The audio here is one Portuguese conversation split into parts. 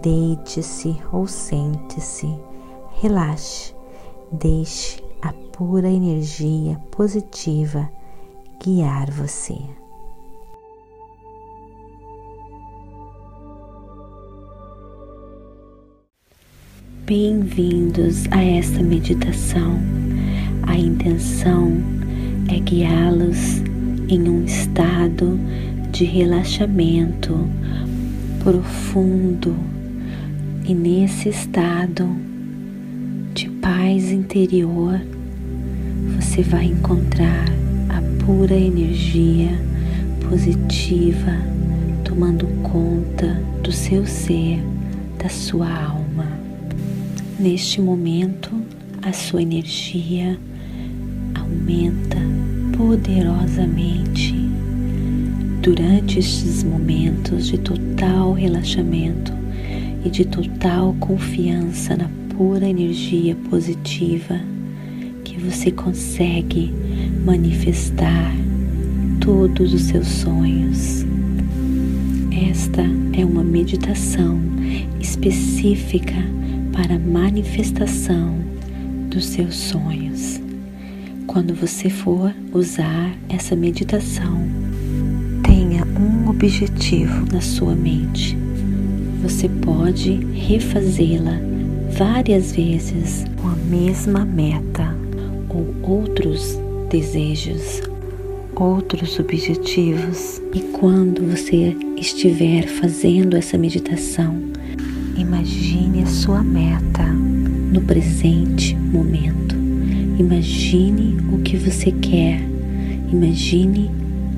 deite-se ou sente-se, relaxe, deixe a pura energia positiva guiar você. Bem-vindos a esta meditação. A intenção é guiá-los em um estado de relaxamento profundo e nesse estado de paz interior você vai encontrar a pura energia positiva tomando conta do seu ser, da sua alma. Neste momento, a sua energia aumenta poderosamente. Durante estes momentos de total relaxamento e de total confiança na pura energia positiva, que você consegue manifestar todos os seus sonhos. Esta é uma meditação específica para a manifestação dos seus sonhos. Quando você for usar essa meditação, tenha um objetivo na sua mente. Você pode refazê-la várias vezes com a mesma meta ou outros desejos, outros objetivos. E quando você estiver fazendo essa meditação, imagine a sua meta no presente momento. Imagine o que você quer. Imagine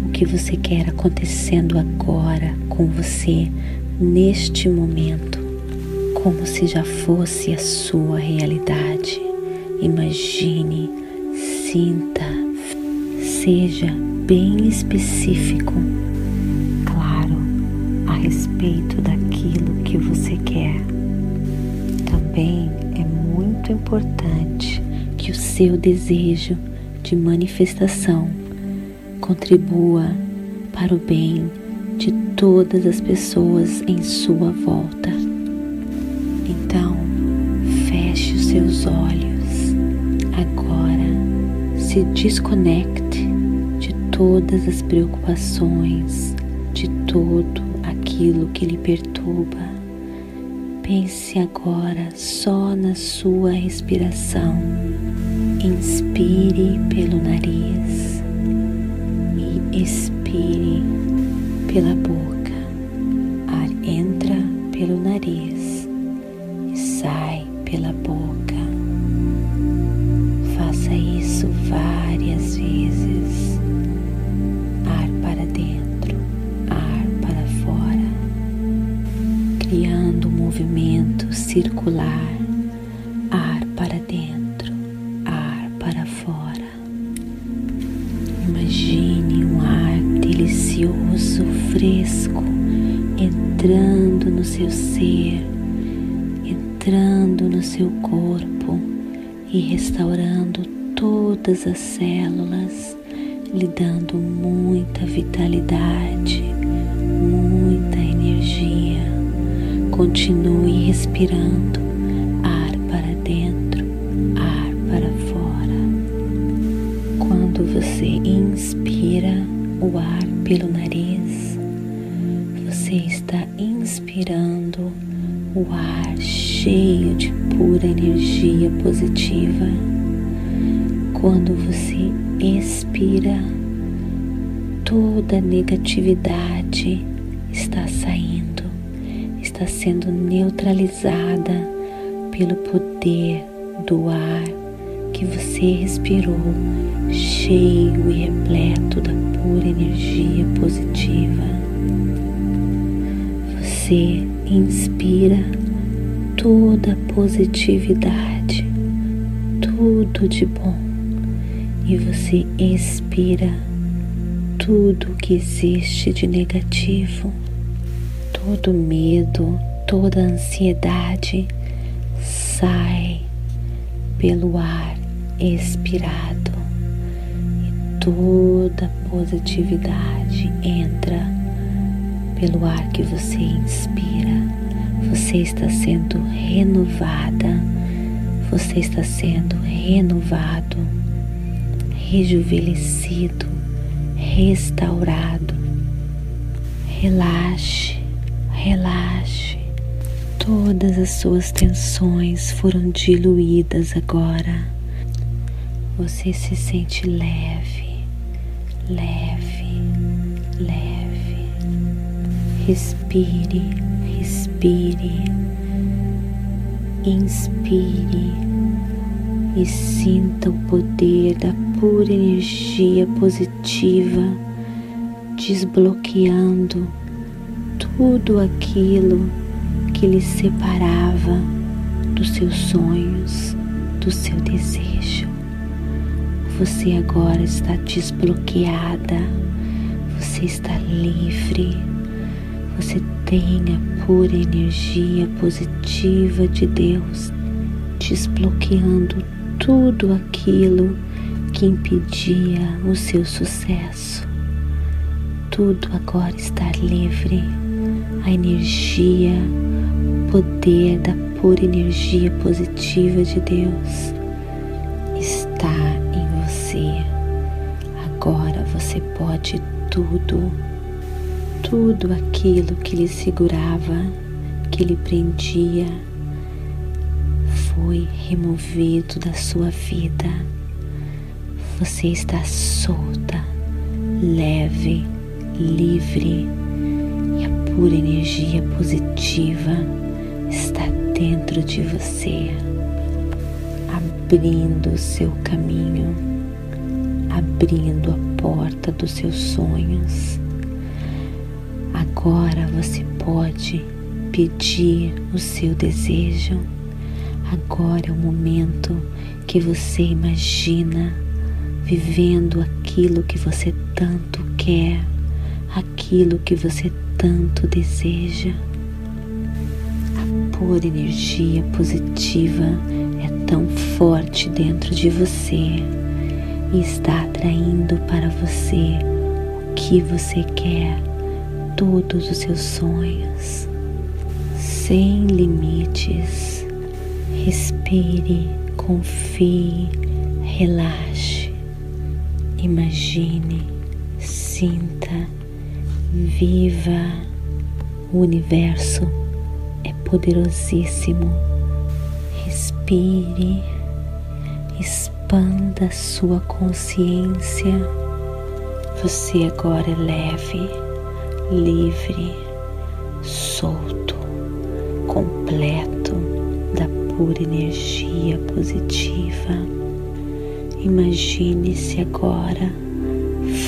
o que você quer acontecendo agora com você neste momento, como se já fosse a sua realidade. Imagine, sinta, seja bem específico, claro, a respeito daquilo que você quer. Também é muito importante que o seu desejo de manifestação contribua para o bem de todas as pessoas em sua volta. Então, feche os seus olhos. Agora, se desconecte de todas as preocupações, de todo aquilo que lhe perturba. Pense agora só na sua respiração. Inspire pelo nariz e expire pela boca. Ar entra pelo nariz e sai pela boca. Faça isso várias vezes. Ar para dentro, ar para fora, criando um movimento circular. Ar para dentro, ar para fora. Imagine fresco, entrando no seu ser, entrando no seu corpo e restaurando todas as células, lhe dando muita vitalidade, muita energia. Continue respirando ar para dentro, ar para fora. Quando você inspira o ar pelo nariz, inspirando o ar cheio de pura energia positiva. Quando você expira, toda negatividade está saindo, está sendo neutralizada pelo poder do ar que você respirou, cheio e repleto da pura energia positiva. Você inspira toda positividade, tudo de bom, e você expira tudo que existe de negativo, todo medo, toda ansiedade sai pelo ar expirado. E toda positividade entra pelo ar que você inspira. Você está sendo renovada, você está sendo renovado, rejuvenescido, restaurado. Relaxe, relaxe. Todas as suas tensões foram diluídas agora. Você se sente leve, leve, leve. Respire, respire, inspire e sinta o poder da pura energia positiva desbloqueando tudo aquilo que lhe separava dos seus sonhos, do seu desejo. Você agora está desbloqueada, você está livre, você tem a pura energia positiva de Deus desbloqueando tudo aquilo que impedia o seu sucesso. Tudo agora está livre. A energia, o poder da pura energia positiva de Deus está você. Agora você pode tudo, tudo aquilo que lhe segurava, que lhe prendia, foi removido da sua vida. Você está solta, leve, livre e a pura energia positiva está dentro de você, abrindo o seu caminho abrindo a porta dos seus sonhos. Agora você pode pedir o seu desejo. Agora é o momento que você imagina vivendo aquilo que você tanto quer, aquilo que você tanto deseja. A pura energia positiva é tão forte dentro de você e está atraindo para você o que você quer, todos os seus sonhos, sem limites. Respire, confie, relaxe, imagine, sinta, viva. O universo é poderosíssimo. Respire, expanda sua consciência. Você agora é leve, livre, solto, completo da pura energia positiva. Imagine-se agora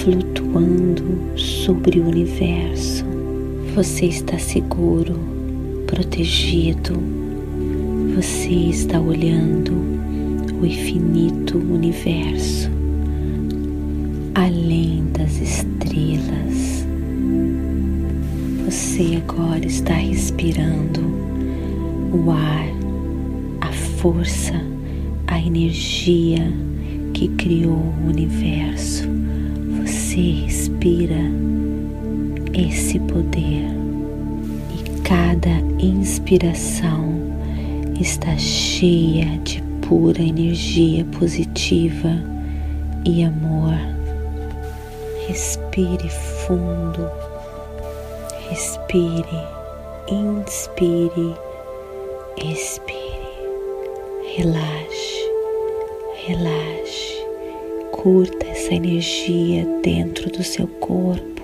flutuando sobre o universo. Você está seguro, protegido. Você está olhando o infinito universo, além das estrelas. Você agora está respirando o ar, a força, a energia que criou o universo. Você respira esse poder e cada inspiração está cheia de pura energia positiva e amor. Respire fundo, respire, inspire, expire, relaxe, relaxe, curta essa energia dentro do seu corpo,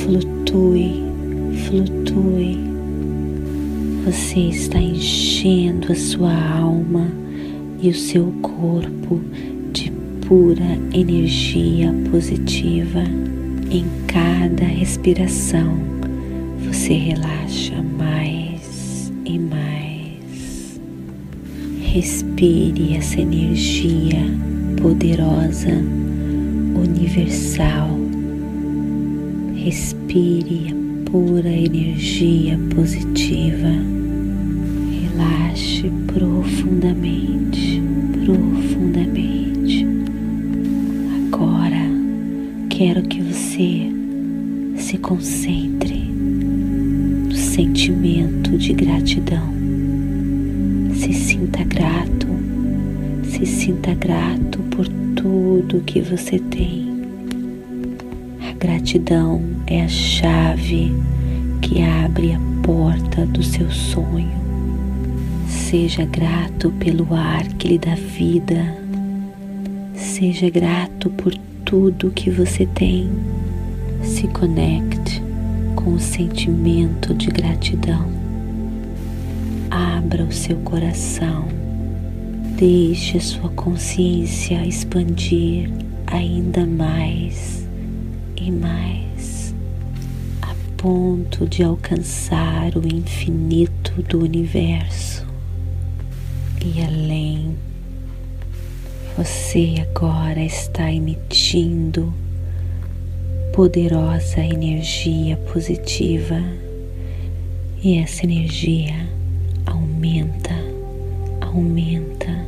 flutue, flutue. Você está enchendo a sua alma e o seu corpo de pura energia positiva. Em cada respiração, você relaxa mais e mais. Respire essa energia poderosa, universal. Respire a pura energia positiva. Relaxe profundamente, profundamente. Agora quero que você se concentre no sentimento de gratidão. Se sinta grato, se sinta grato por tudo que você tem. A gratidão é a chave que abre a porta do seu sonho. Seja grato pelo ar que lhe dá vida. Seja grato por tudo que você tem. Se conecte com o sentimento de gratidão abra o seu coração, deixe a sua consciência expandir ainda mais e mais, a ponto de alcançar o infinito do universo e além. Você agora está emitindo poderosa energia positiva e essa energia aumenta, aumenta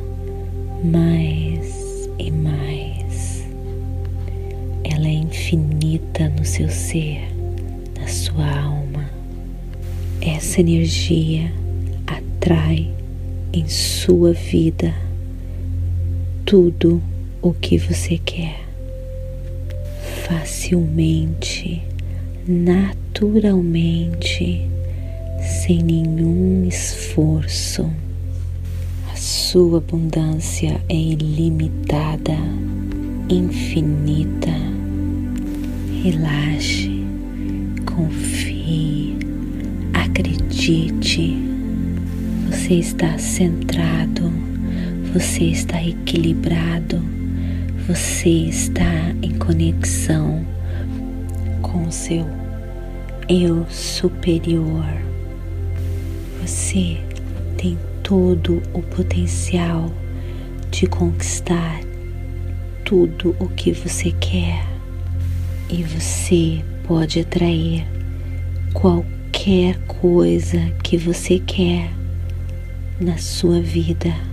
mais e mais. Ela é infinita no seu ser, na sua alma. Essa energia atrai em sua vida tudo o que você quer. Facilmente, naturalmente sem nenhum esforço. A sua abundância é ilimitada, infinita. Relaxe, confie, acredite. Você está centrado, você está equilibrado, você está em conexão com o seu eu superior. Você tem todo o potencial de conquistar tudo o que você quer e você pode atrair qualquer coisa que você quer na sua vida.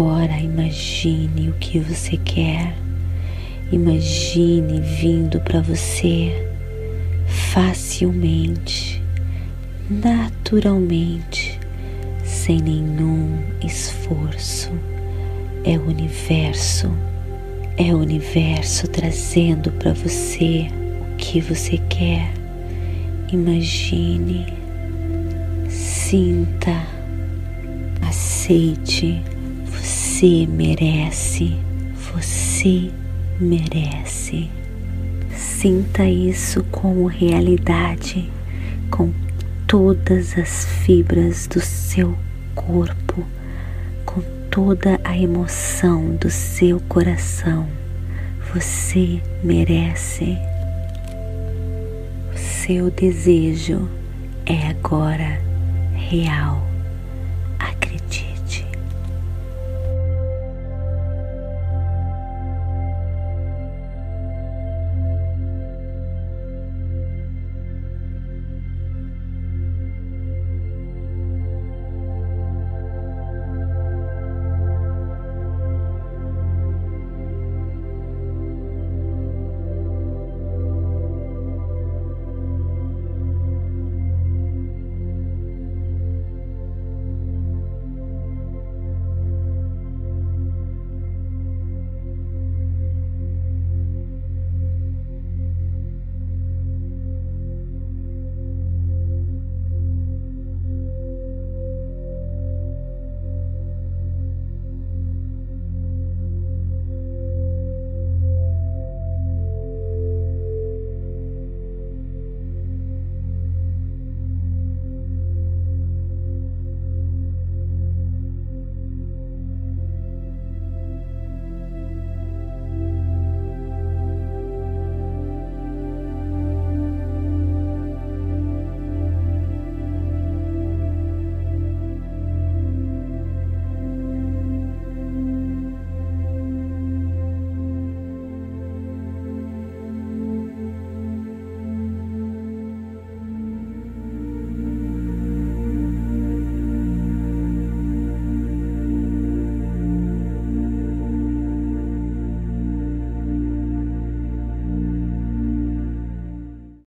Agora imagine o que você quer. Imagine vindo para você facilmente naturalmente, sem nenhum esforço. É o universo, é o universo trazendo para você o que você quer. Imagine, sinta, aceite. Você merece, você merece. Sinta isso como realidade, com todas as fibras do seu corpo, com toda a emoção do seu coração. Você merece. O seu desejo é agora real.